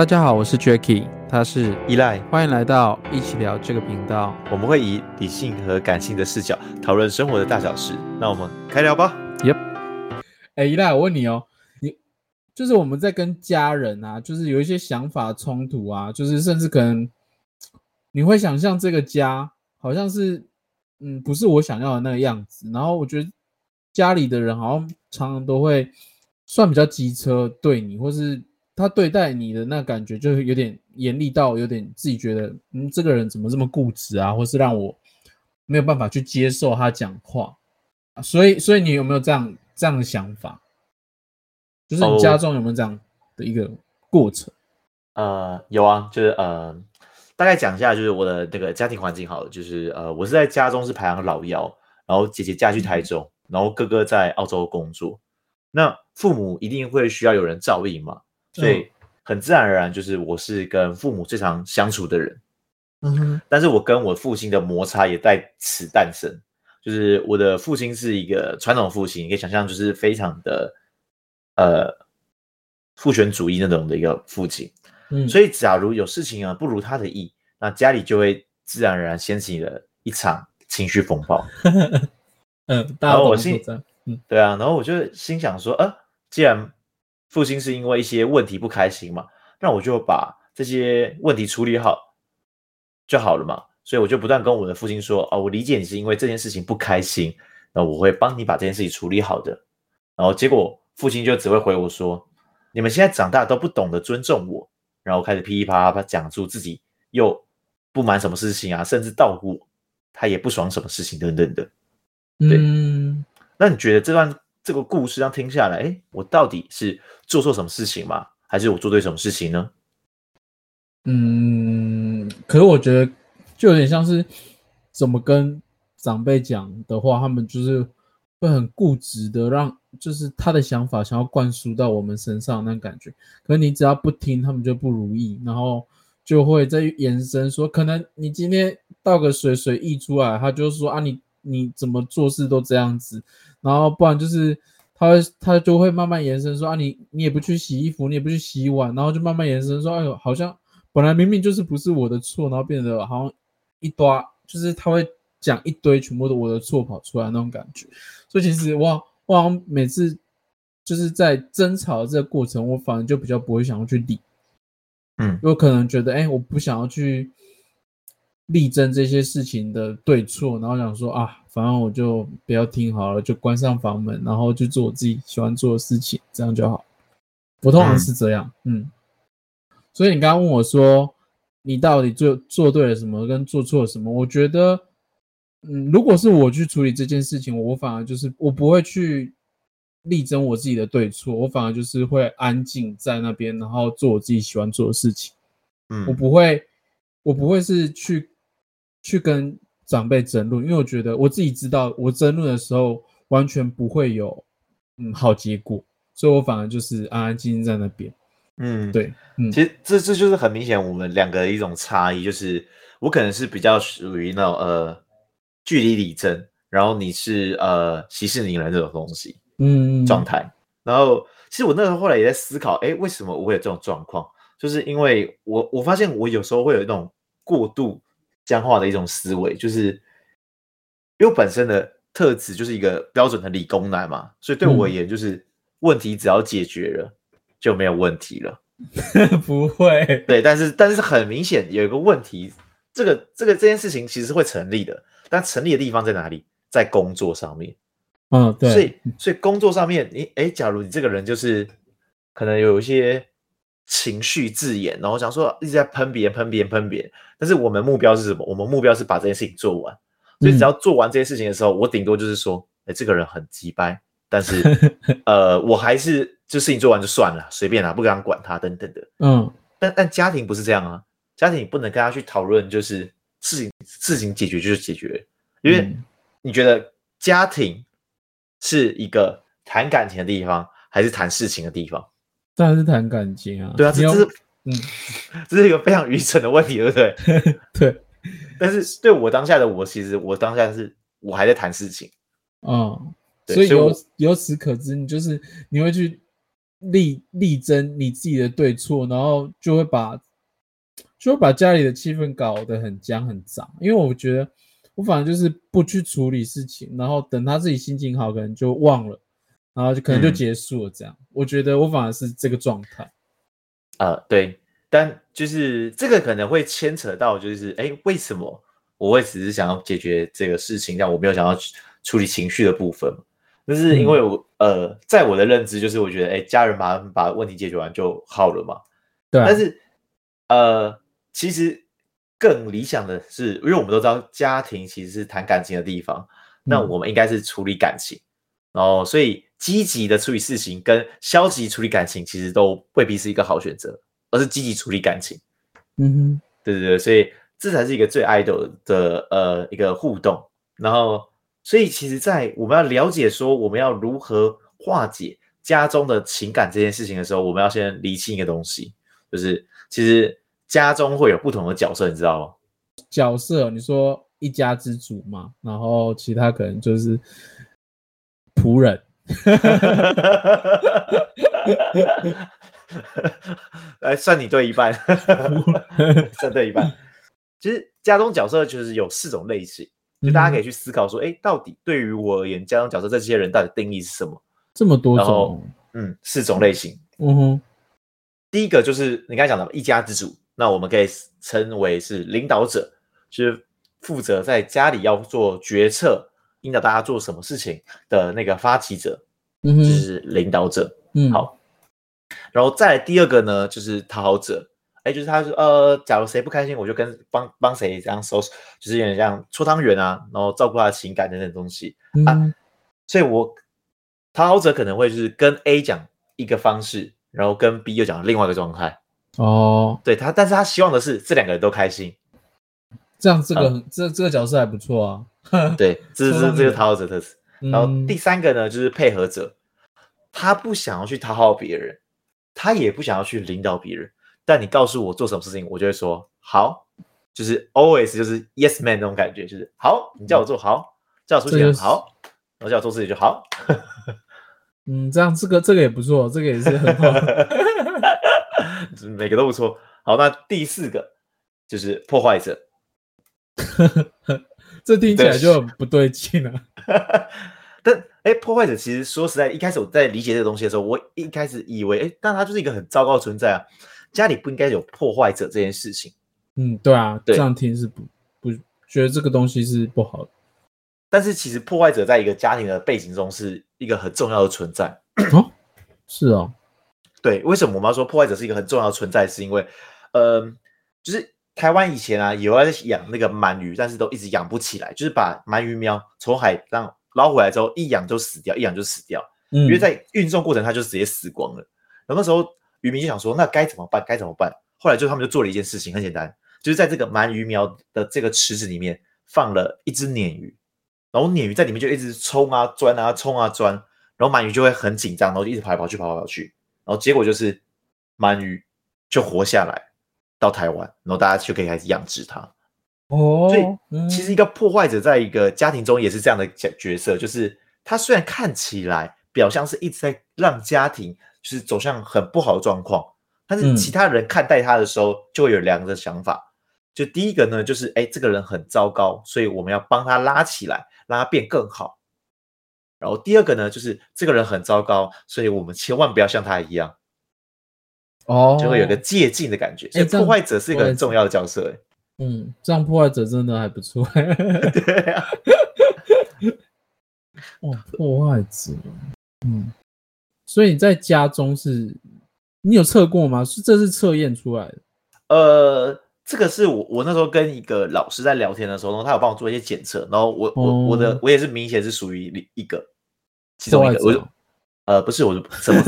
大家好，我是 Jacky，他是依赖，欢迎来到一起聊这个频道。我们会以理性和感性的视角讨论生活的大小事。那我们开聊吧。Yep。哎，依赖，我问你哦，你就是我们在跟家人啊，就是有一些想法冲突啊，就是甚至可能你会想象这个家好像是嗯不是我想要的那个样子，然后我觉得家里的人好像常常都会算比较机车对你，或是。他对待你的那感觉，就是有点严厉到有点自己觉得，嗯，这个人怎么这么固执啊？或是让我没有办法去接受他讲话，所以，所以你有没有这样这样的想法？就是你家中有没有这样的一个过程？哦、呃，有啊，就是呃，大概讲一下，就是我的那个家庭环境好了，就是呃，我是在家中是排行老幺，然后姐姐嫁去台中，嗯、然后哥哥在澳洲工作，那父母一定会需要有人照应嘛。所以很自然而然，就是我是跟父母最常相处的人，嗯哼。但是我跟我父亲的摩擦也在此诞生。就是我的父亲是一个传统父亲，你可以想象，就是非常的呃父权主义那种的一个父亲。嗯。所以假如有事情啊不如他的意，那家里就会自然而然掀起了一场情绪风暴。嗯。然后我心，嗯，对啊，然后我就心想说，呃，既然父亲是因为一些问题不开心嘛，那我就把这些问题处理好就好了嘛。所以我就不断跟我的父亲说：“哦，我理解你是因为这件事情不开心，那我会帮你把这件事情处理好的。”然后结果父亲就只会回我说：“你们现在长大都不懂得尊重我。”然后开始噼里啪啦讲述自己又不满什么事情啊，甚至到我他也不爽什么事情等等的。对，嗯，那你觉得这段？这个故事这样听下来，哎，我到底是做错什么事情吗？还是我做对什么事情呢？嗯，可是我觉得就有点像是怎么跟长辈讲的话，他们就是会很固执的让，就是他的想法想要灌输到我们身上那感觉。可是你只要不听，他们就不如意，然后就会再延伸说，可能你今天倒个水，水溢出来，他就说啊，你你怎么做事都这样子。然后不然就是他他就会慢慢延伸说啊，你你也不去洗衣服，你也不去洗碗，然后就慢慢延伸说，哎呦，好像本来明明就是不是我的错，然后变得好像一堆，就是他会讲一堆全部都我的错跑出来那种感觉。所以其实我我好像每次就是在争吵的这个过程，我反而就比较不会想要去理，嗯，有可能觉得哎，我不想要去。力争这些事情的对错，然后想说啊，反正我就不要听好了，就关上房门，然后就做我自己喜欢做的事情，这样就好。我通常是这样，嗯。嗯，所以你刚刚问我说，你到底做做对了什么，跟做错了什么？我觉得，嗯，如果是我去处理这件事情，我反而就是我不会去力争我自己的对错，我反而就是会安静在那边，然后做我自己喜欢做的事情。嗯，我不会，我不会是去。去跟长辈争论，因为我觉得我自己知道，我争论的时候完全不会有嗯好结果，所以我反而就是安安静静在那边。嗯，对，嗯，其实这这就是很明显我们两个的一种差异，就是我可能是比较属于那种呃据理力争，然后你是呃息事宁人这种东西，嗯，状态。然后其实我那时候后来也在思考，哎，为什么我会有这种状况？就是因为我我发现我有时候会有一种过度。僵化的一种思维，就是因为我本身的特质就是一个标准的理工男嘛，所以对我而言，就是问题只要解决了就没有问题了。不会，对，但是但是很明显有一个问题，这个这个这件事情其实会成立的，但成立的地方在哪里？在工作上面。嗯，对，所以所以工作上面，你哎，假如你这个人就是可能有一些。情绪字眼，然后想说一直在喷别人、喷别人、喷别人。但是我们目标是什么？我们目标是把这件事情做完。所以只要做完这件事情的时候，嗯、我顶多就是说，哎，这个人很鸡掰，但是 呃，我还是就事情做完就算了，随便啦，不敢管他等等的。嗯，但但家庭不是这样啊，家庭你不能跟他去讨论，就是事情事情解决就是解决，因为你觉得家庭是一个谈感情的地方，还是谈事情的地方？当然是谈感情啊，对啊，这是嗯，这是一个非常愚蠢的问题，对不对？对。但是对我当下的我，其实我当下是我还在谈事情，嗯，所以由由此可知，你就是你会去力力争你自己的对错，然后就会把就会把家里的气氛搞得很僵很脏。因为我觉得我反正就是不去处理事情，然后等他自己心情好，可能就忘了，然后就可能就结束了。这样，嗯、我觉得我反而是这个状态。啊、呃，对，但就是这个可能会牵扯到，就是哎，为什么我会只是想要解决这个事情，但我没有想要处理情绪的部分？那是因为我、嗯、呃，在我的认知，就是我觉得哎，家人马上把问题解决完就好了嘛。对、啊。但是呃，其实更理想的是，因为我们都知道家庭其实是谈感情的地方，嗯、那我们应该是处理感情，然后所以。积极的处理事情跟消极处理感情，其实都未必是一个好选择，而是积极处理感情。嗯哼，对对对，所以这才是一个最 idol 的呃一个互动。然后，所以其实，在我们要了解说我们要如何化解家中的情感这件事情的时候，我们要先厘清一个东西，就是其实家中会有不同的角色，你知道吗？角色，你说一家之主嘛，然后其他可能就是仆人。来 算你对一半，算对一半。其实家中角色就是有四种类型，就大家可以去思考说，哎、嗯，到底对于我而言，家中角色这些人到底定义是什么？这么多种，嗯，四种类型。嗯哼，第一个就是你刚才讲的一家之主，那我们可以称为是领导者，就是负责在家里要做决策。引导大家做什么事情的那个发起者，嗯，就是领导者，嗯，好，然后再来第二个呢，就是讨好者，哎，就是他说，呃，假如谁不开心，我就跟帮帮谁这样收拾，就是有点像搓汤圆啊，然后照顾他的情感等等东西，嗯，啊，所以我讨好者可能会就是跟 A 讲一个方式，然后跟 B 又讲另外一个状态，哦，对他，但是他希望的是这两个人都开心，这样这个、嗯、这这个角色还不错啊。对，这是这个讨好者特质。然后第三个呢，就是配合者，他不想要去讨好别人，他也不想要去领导别人。但你告诉我做什么事情，我就会说好，就是 always 就是 yes man 那种感觉，就是好，你叫我做好，叫我出钱好，然后叫我做事情就好。嗯，这样这个这个也不错，这个也是很好，每个都不错。好，那第四个就是破坏者。这听起来就很不对劲了。但哎、欸，破坏者其实说实在，一开始我在理解这个东西的时候，我一开始以为，哎，但他就是一个很糟糕的存在啊，家里不应该有破坏者这件事情。嗯，对啊，对，这样听是不不觉得这个东西是不好的。但是其实破坏者在一个家庭的背景中是一个很重要的存在。哦，是哦，对，为什么我们要说破坏者是一个很重要的存在？是因为，呃，就是。台湾以前啊，有在养那个鳗鱼，但是都一直养不起来，就是把鳗鱼苗从海上捞回来之后，一养就死掉，一养就死掉，嗯，因为在运送过程它就直接死光了。然后那时候渔民就想说，那该怎么办？该怎么办？后来就他们就做了一件事情，很简单，就是在这个鳗鱼苗的这个池子里面放了一只鲶鱼，然后鲶鱼在里面就一直冲啊钻啊冲啊钻，然后鳗鱼就会很紧张，然后就一直跑来跑去跑来跑去，然后结果就是鳗鱼就活下来。到台湾，然后大家就可以开始养殖它。哦，所以其实一个破坏者在一个家庭中也是这样的角角色，就是他虽然看起来表象是一直在让家庭就是走向很不好的状况，但是其他人看待他的时候就会有两个想法。嗯、就第一个呢，就是哎，这个人很糟糕，所以我们要帮他拉起来，让他变更好。然后第二个呢，就是这个人很糟糕，所以我们千万不要像他一样。哦，就会有个借镜的感觉，所以破坏者是一个很重要的角色。哎，嗯，这样破坏者真的还不错。对啊，哇，破坏者，嗯，所以你在家中是，你有测过吗？是，这是测验出来的。呃，这个是我我那时候跟一个老师在聊天的时候，然后他有帮我做一些检测，然后我、哦、我我的我也是明显是属于一个其中一个，我就呃不是，我就什么。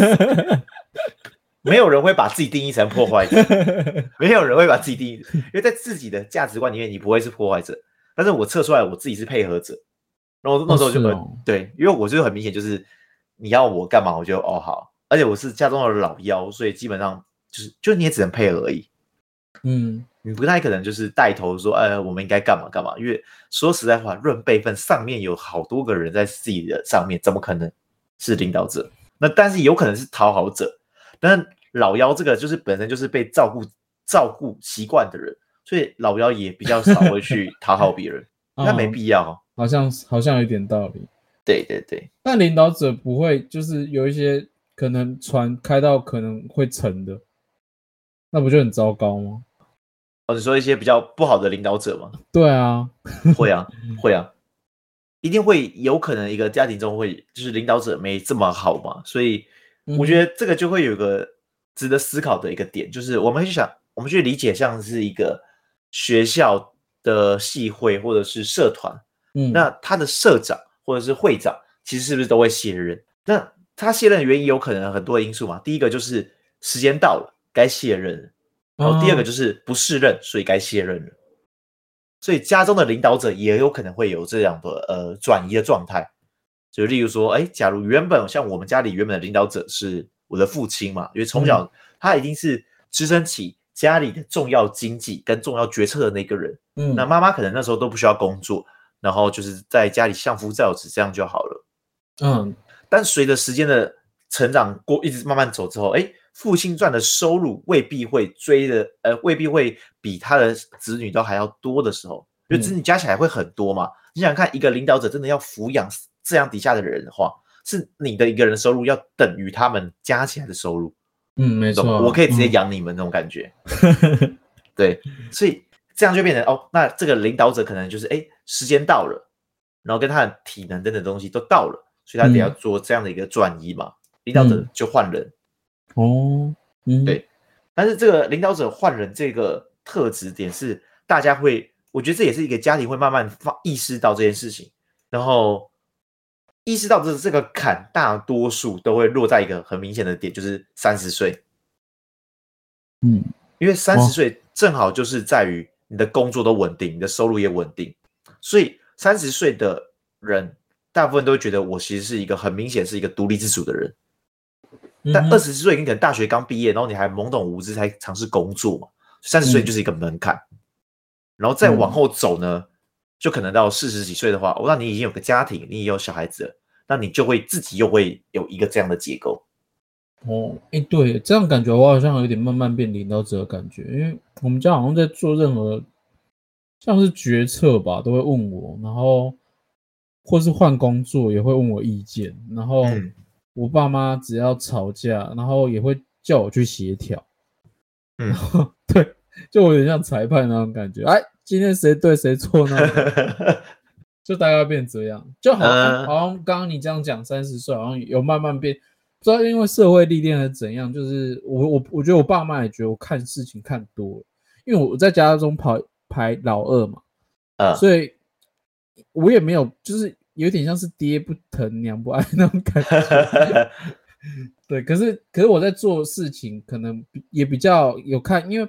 没有人会把自己定义成破坏者，没有人会把自己定义，因为在自己的价值观里面，你不会是破坏者。但是我测出来我自己是配合者，然后那时候就很、哦哦、对，因为我就很明显就是你要我干嘛，我就哦好，而且我是家中的老幺，所以基本上就是就你也只能配合而已。嗯，你不太可能就是带头说，呃，我们应该干嘛干嘛，因为说实在话，论辈分，上面有好多个人在自己的上面，怎么可能是领导者？那但是有可能是讨好者。但老幺这个就是本身就是被照顾照顾习惯的人，所以老幺也比较少会去讨好别人，那没必要。好像好像有点道理。对对对，但领导者不会就是有一些可能船开到可能会沉的，那不就很糟糕吗？或者说一些比较不好的领导者吗？对啊，会啊 会啊，一定会有可能一个家庭中会就是领导者没这么好嘛，所以我觉得这个就会有个值得思考的一个点，就是我们去想，我们去理解像是一个学校的系会或者是社团，嗯，那他的社长。或者是会长，其实是不是都会卸任？那他卸任的原因有可能很多的因素嘛。第一个就是时间到了，该卸任了；然后第二个就是不适任，所以该卸任了。所以家中的领导者也有可能会有这样的呃转移的状态。就例如说，哎，假如原本像我们家里原本的领导者是我的父亲嘛，因为从小他一定是支撑起家里的重要经济跟重要决策的那个人。嗯，那妈妈可能那时候都不需要工作。然后就是在家里相夫教子，这样就好了。嗯，但随着时间的成长过，一直慢慢走之后，哎，父亲赚的收入未必会追的，呃，未必会比他的子女都还要多的时候，因为子女加起来会很多嘛。嗯、你想想看，一个领导者真的要抚养这样底下的人的话，是你的一个人的收入要等于他们加起来的收入。嗯，没错，我可以直接养你们那种感觉。嗯、对，所以。这样就变成哦，那这个领导者可能就是哎，时间到了，然后跟他的体能等等东西都到了，所以他得要做这样的一个转移嘛。嗯、领导者就换人哦，嗯，对。但是这个领导者换人这个特质点是大家会，我觉得这也是一个家庭会慢慢发意识到这件事情，然后意识到这这个坎，大多数都会落在一个很明显的点，就是三十岁。嗯，因为三十岁正好就是在于。你的工作都稳定，你的收入也稳定，所以三十岁的人大部分都会觉得我其实是一个很明显是一个独立自主的人。嗯、但二十岁你可能大学刚毕业，然后你还懵懂无知，才尝试工作嘛。三十岁就是一个门槛，嗯、然后再往后走呢，就可能到四十几岁的话，哦，那你已经有个家庭，你也有小孩子了，那你就会自己又会有一个这样的结构。哦，哎，对，这样感觉我好像有点慢慢变领导者的感觉，因为我们家好像在做任何像是决策吧，都会问我，然后或是换工作也会问我意见，然后我爸妈只要吵架，然后也会叫我去协调，嗯，对，就有点像裁判那种感觉，哎，今天谁对谁错呢？就大概变这样，就好像好像刚刚你这样讲，三十岁好像有慢慢变。不知道因为社会历练还是怎样，就是我我我觉得我爸妈也觉得我看事情看多了，因为我在家中排排老二嘛，啊，所以我也没有就是有点像是爹不疼娘不爱那种感觉。对，可是可是我在做事情可能也比较有看，因为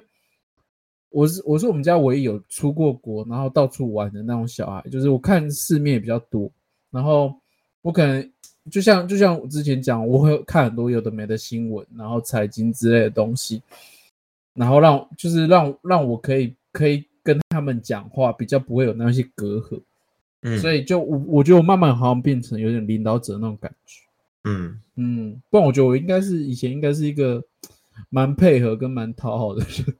我是我是我们家唯一有出过国然后到处玩的那种小孩，就是我看世面也比较多，然后我可能。就像就像我之前讲，我会看很多有的没的新闻，然后财经之类的东西，然后让就是让让我可以可以跟他们讲话，比较不会有那些隔阂。嗯，所以就我我觉得我慢慢好像变成有点领导者那种感觉。嗯嗯，不然我觉得我应该是以前应该是一个蛮配合跟蛮讨好的人。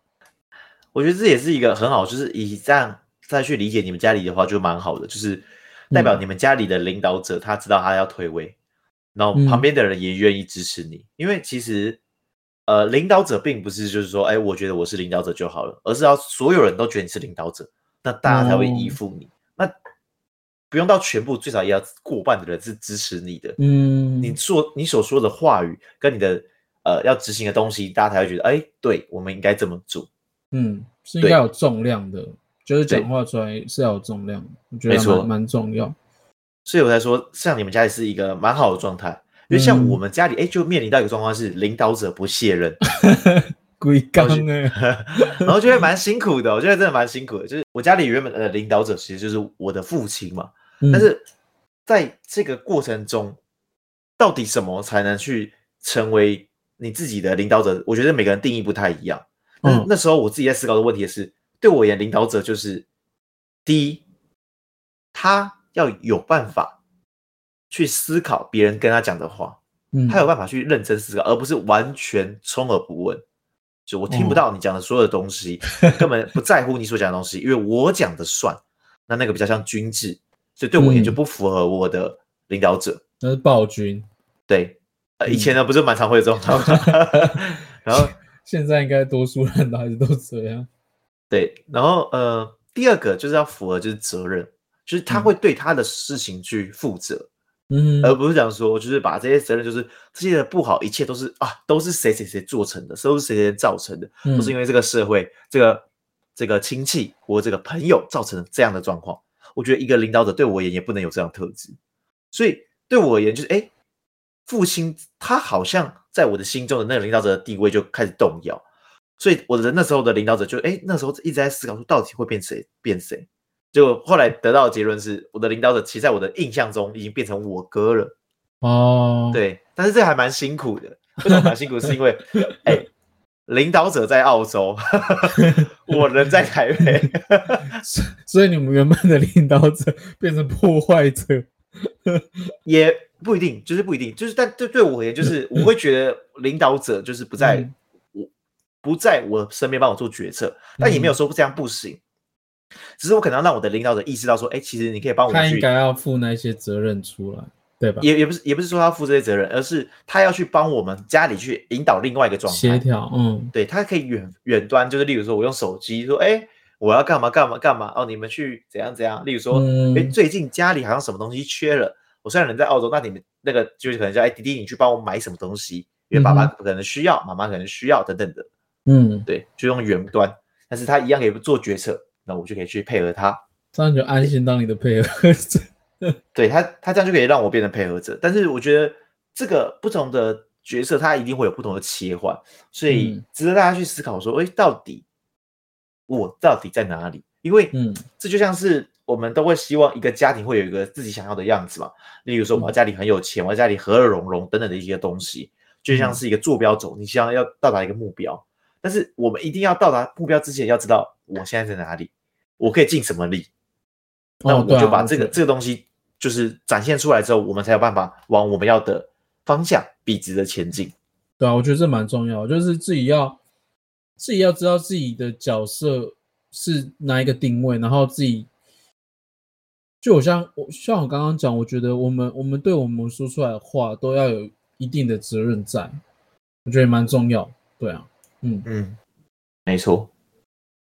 我觉得这也是一个很好，就是以这样再去理解你们家里的话，就蛮好的，就是。代表你们家里的领导者，他知道他要退位，然后旁边的人也愿意支持你，因为其实，呃，领导者并不是就是说，哎，我觉得我是领导者就好了，而是要所有人都觉得你是领导者，那大家才会依附你。那不用到全部，最少也要过半的人是支持你的。嗯，你说你所说的话语跟你的呃要执行的东西，大家才会觉得，哎，对，我们应该这么做。嗯，是应该有重量的。就是讲话出来是要有重量，我觉得蛮蛮重要，所以我才说，像你们家里是一个蛮好的状态，因为像我们家里，哎、嗯欸，就面临到一个状况是领导者不卸任，龟缸哎，然后就会蛮辛苦的，我觉得真的蛮辛苦的。就是我家里原本的领导者其实就是我的父亲嘛，嗯、但是在这个过程中，到底什么才能去成为你自己的领导者？我觉得每个人定义不太一样。嗯，那时候我自己在思考的问题是。对我而言，领导者就是第一，他要有办法去思考别人跟他讲的话，嗯，他有办法去认真思考，而不是完全充耳不闻。就我听不到你讲的所有的东西，哦、根本不在乎你所讲的东西，因为我讲的算。那那个比较像军制，所以对我也就不符合我的领导者。嗯、那是暴君。对，呃，以前呢不是蛮常会有这种 然后现在应该多数人都还是都这样。对，然后呃，第二个就是要符合就是责任，就是他会对他的事情去负责，嗯，而不是讲说就是把这些责任就是这些的不好，一切都是啊都是谁谁谁做成的，都是谁谁造成的，都、嗯、是因为这个社会这个这个亲戚或这个朋友造成的这样的状况。我觉得一个领导者对我而言也不能有这样的特质，所以对我而言就是哎，父亲他好像在我的心中的那个领导者的地位就开始动摇。所以我的那时候的领导者就哎，那时候一直在思考说，到底会变谁变谁？结果后来得到的结论是，我的领导者其实在我的印象中已经变成我哥了。哦，对，但是这还蛮辛苦的。为什么蛮辛苦？是因为 哎，领导者在澳洲，我人在台北，所以你们原本的领导者变成破坏者，也不一定，就是不一定，就是但对对我而言，就是 我会觉得领导者就是不在。嗯不在我身边帮我做决策，但也没有说这样不行，嗯、只是我可能要让我的领导者意识到说，哎，其实你可以帮我去，他应该要负那些责任出来，对吧？也也不是也不是说他负这些责任，而是他要去帮我们家里去引导另外一个状态，协调。嗯，对，他可以远远端，就是例如说我用手机说，哎，我要干嘛干嘛干嘛哦，你们去怎样怎样。例如说，哎、嗯，最近家里好像什么东西缺了，我虽然人在澳洲，那你们那个就是可能叫哎弟弟，你去帮我买什么东西，因为爸爸可能需要，妈妈可能需要等等的。嗯，对，就用远端，但是他一样可以做决策，那我就可以去配合他，这样就安心当你的配合者。对他，他这样就可以让我变成配合者。但是我觉得这个不同的角色，他一定会有不同的切换，所以值得大家去思考说，哎、嗯，到底我到底在哪里？因为，嗯，这就像是我们都会希望一个家庭会有一个自己想要的样子嘛。例如说，我家里很有钱，我家里和乐融融等等的一些东西，就像是一个坐标轴，你希望要到达一个目标。但是我们一定要到达目标之前，要知道我现在在哪里，我可以尽什么力。那我们就把这个、哦啊、这个东西就是展现出来之后，我们才有办法往我们要的方向笔直的前进。对啊，我觉得这蛮重要，就是自己要自己要知道自己的角色是哪一个定位，然后自己就我像我像我刚刚讲，我觉得我们我们对我们说出来的话都要有一定的责任在，我觉得蛮重要。对啊。嗯嗯，没错。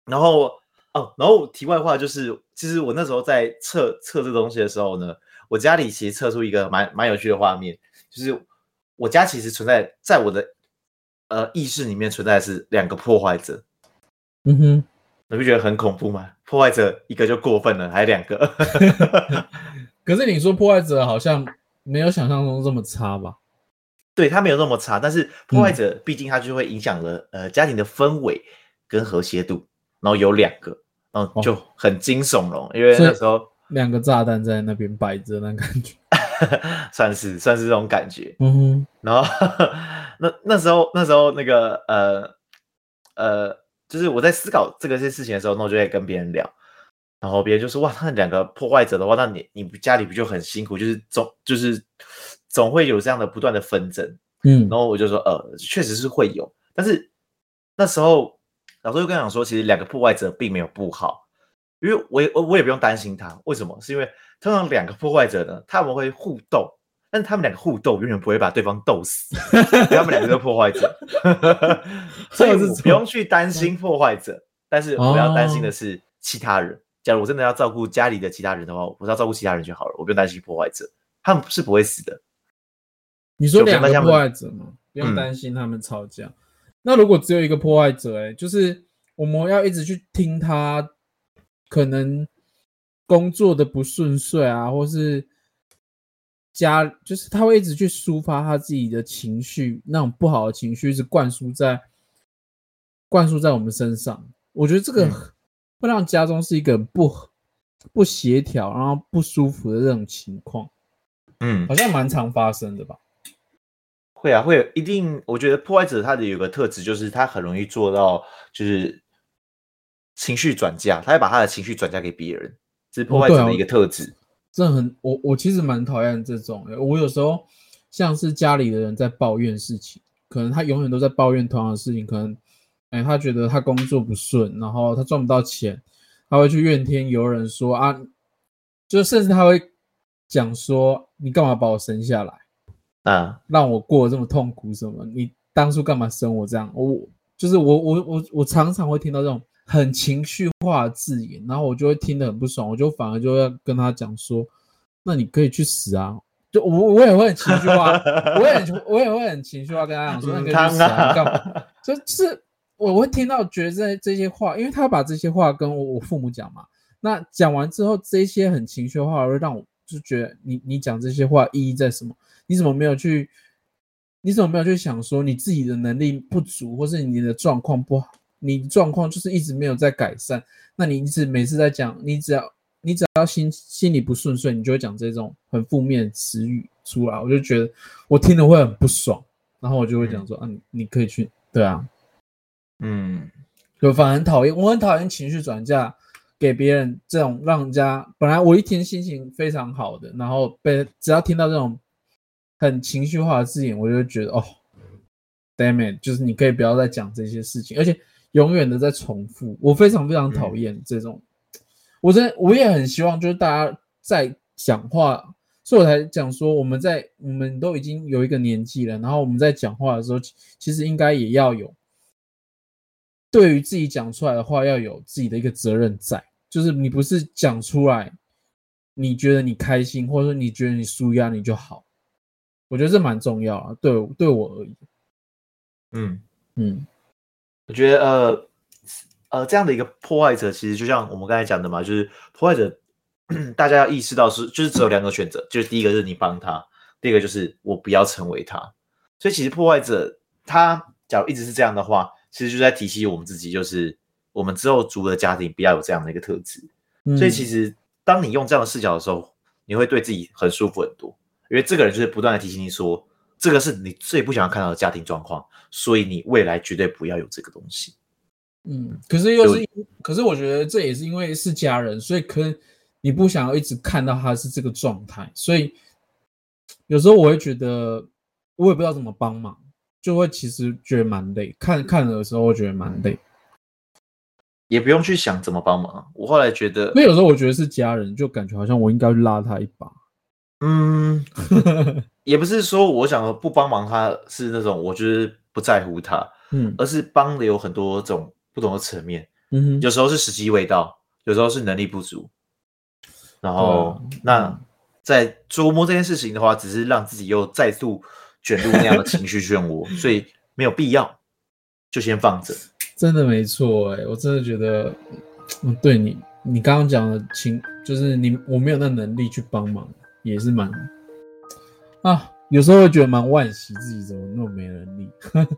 然后哦，然后题外话就是，其实我那时候在测测这东西的时候呢，我家里其实测出一个蛮蛮有趣的画面，就是我家其实存在在我的呃意识里面存在的是两个破坏者。嗯哼，你不觉得很恐怖吗？破坏者一个就过分了，还有两个。可是你说破坏者好像没有想象中这么差吧？对，他没有那么差，但是破坏者毕竟他就会影响了、嗯、呃家庭的氛围跟和谐度，然后有两个，然后就很惊悚了、哦，因为那时候两个炸弹在那边摆着，那感觉 算是算是这种感觉。嗯哼，然后那那时候那时候那个呃呃，就是我在思考这个些事情的时候，那我就会跟别人聊，然后别人就说哇，那两个破坏者的话，那你你家里不就很辛苦？就是总就是。总会有这样的不断的纷争，嗯，然后我就说，呃，确实是会有，但是那时候老师就跟我讲说，其实两个破坏者并没有不好，因为我也我也不用担心他，为什么？是因为通常两个破坏者呢，他们会互斗，但是他们两个互斗永远不会把对方斗死，他们两个都破坏者，所以我不用去担心破坏者，但是我要担心的是其他人。假如我真的要照顾家里的其他人的话，我要照顾其他人就好了，我不用担心破坏者，他们是不会死的。你说两个破坏者吗？不用担心他们吵架。嗯。那如果只有一个破坏者，欸，哎，就是我们要一直去听他可能工作的不顺遂啊，或是家，就是他会一直去抒发他自己的情绪，那种不好的情绪一直灌输在灌输在我们身上。我觉得这个会让家中是一个不不协调，然后不舒服的这种情况。嗯，好像蛮常发生的吧。会啊，会有一定。我觉得破坏者他的有个特质，就是他很容易做到，就是情绪转嫁，他会把他的情绪转嫁给别人，这是破坏者的一个特质。哦啊、很，我我其实蛮讨厌这种。我有时候像是家里的人在抱怨事情，可能他永远都在抱怨同样的事情，可能，哎，他觉得他工作不顺，然后他赚不到钱，他会去怨天尤人说啊，就甚至他会讲说，你干嘛把我生下来啊，让我过得这么痛苦什么？你当初干嘛生我这样？我就是我我我我常常会听到这种很情绪化的字眼，然后我就会听得很不爽，我就反而就要跟他讲说，那你可以去死啊！就我我也会很情绪化，我也我也会很情绪化跟他讲说，那个意思啊，干嘛？就是我会听到觉得这这些话，因为他把这些话跟我我父母讲嘛，那讲完之后，这些很情绪的话会让我就觉得你你讲这些话意义在什么？你怎么没有去？你怎么没有去想说你自己的能力不足，或是你的状况不好？你状况就是一直没有在改善，那你一直每次在讲，你只要。你只要心心里不顺遂，你就会讲这种很负面的词语出来，我就觉得我听了会很不爽，然后我就会讲说，嗯、啊，你你可以去，对啊，嗯，就反而很讨厌，我很讨厌情绪转嫁给别人这种让人家本来我一天心情非常好的，然后被只要听到这种很情绪化的字眼，我就觉得哦，damn it，就是你可以不要再讲这些事情，而且永远的在重复，我非常非常讨厌这种。嗯我真我也很希望，就是大家在讲话，所以我才讲说，我们在我们都已经有一个年纪了，然后我们在讲话的时候，其实应该也要有对于自己讲出来的话要有自己的一个责任在，就是你不是讲出来，你觉得你开心，或者说你觉得你舒压你就好，我觉得这蛮重要啊，对对我而言，嗯。嗯，我觉得呃。呃，这样的一个破坏者，其实就像我们刚才讲的嘛，就是破坏者，大家要意识到是，就是只有两个选择，就是第一个是你帮他，第二个就是我不要成为他。所以其实破坏者他假如一直是这样的话，其实就在提醒我们自己，就是我们之后组的家庭不要有这样的一个特质。嗯。所以其实当你用这样的视角的时候，你会对自己很舒服很多，因为这个人就是不断的提醒你说，这个是你最不想要看到的家庭状况，所以你未来绝对不要有这个东西。嗯，可是又是，可是我觉得这也是因为是家人，所以可能你不想要一直看到他是这个状态，所以有时候我会觉得我也不知道怎么帮忙，就会其实觉得蛮累，看看的时候我觉得蛮累，也不用去想怎么帮忙。我后来觉得，因为有时候我觉得是家人，就感觉好像我应该去拉他一把。嗯，也不是说我想不帮忙他是那种我就是不在乎他，嗯，而是帮的有很多种。不同的层面，嗯，有时候是时机未到，有时候是能力不足，然后、嗯、那在琢磨这件事情的话，只是让自己又再度卷入那样的情绪漩涡，所以没有必要，就先放着。真的没错，哎，我真的觉得，嗯，对你，你刚刚讲的情，就是你我没有那能力去帮忙，也是蛮啊，有时候会觉得蛮惋惜自己怎么那么没能力，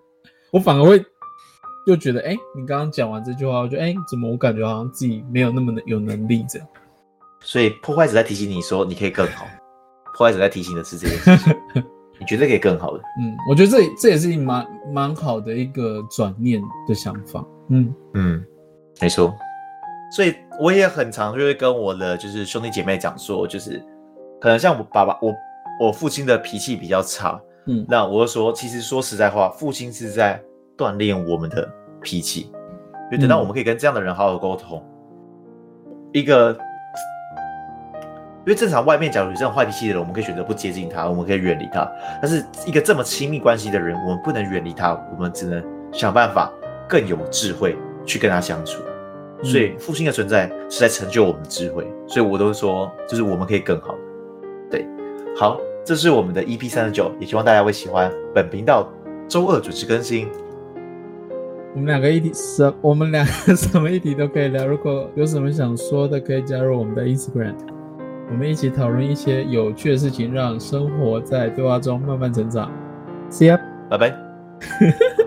我反而会。就觉得哎、欸，你刚刚讲完这句话，我觉得哎，怎么我感觉好像自己没有那么的有能力这样。所以破坏者在提醒你说你可以更好，破坏者在提醒的是这件事情，你绝对可以更好的。嗯，我觉得这这也是蛮蛮好的一个转念的想法。嗯嗯，没错。所以我也很常就会跟我的就是兄弟姐妹讲说，就是可能像我爸爸，我我父亲的脾气比较差，嗯，那我就说，其实说实在话，父亲是在锻炼我们的。脾气，就等到我们可以跟这样的人好好沟通。嗯、一个，因为正常外面假如有这种坏脾气的人，我们可以选择不接近他，我们可以远离他。但是一个这么亲密关系的人，我们不能远离他，我们只能想办法更有智慧去跟他相处。所以父亲的存在是在成就我们的智慧。所以我都说，就是我们可以更好。对，好，这是我们的 EP 三十九，也希望大家会喜欢。本频道周二准时更新。我们两个议题什，我们两个 什么议题都可以聊。如果有什么想说的，可以加入我们的 Instagram，我们一起讨论一些有趣的事情，让生活在对话中慢慢成长。See ya，拜拜。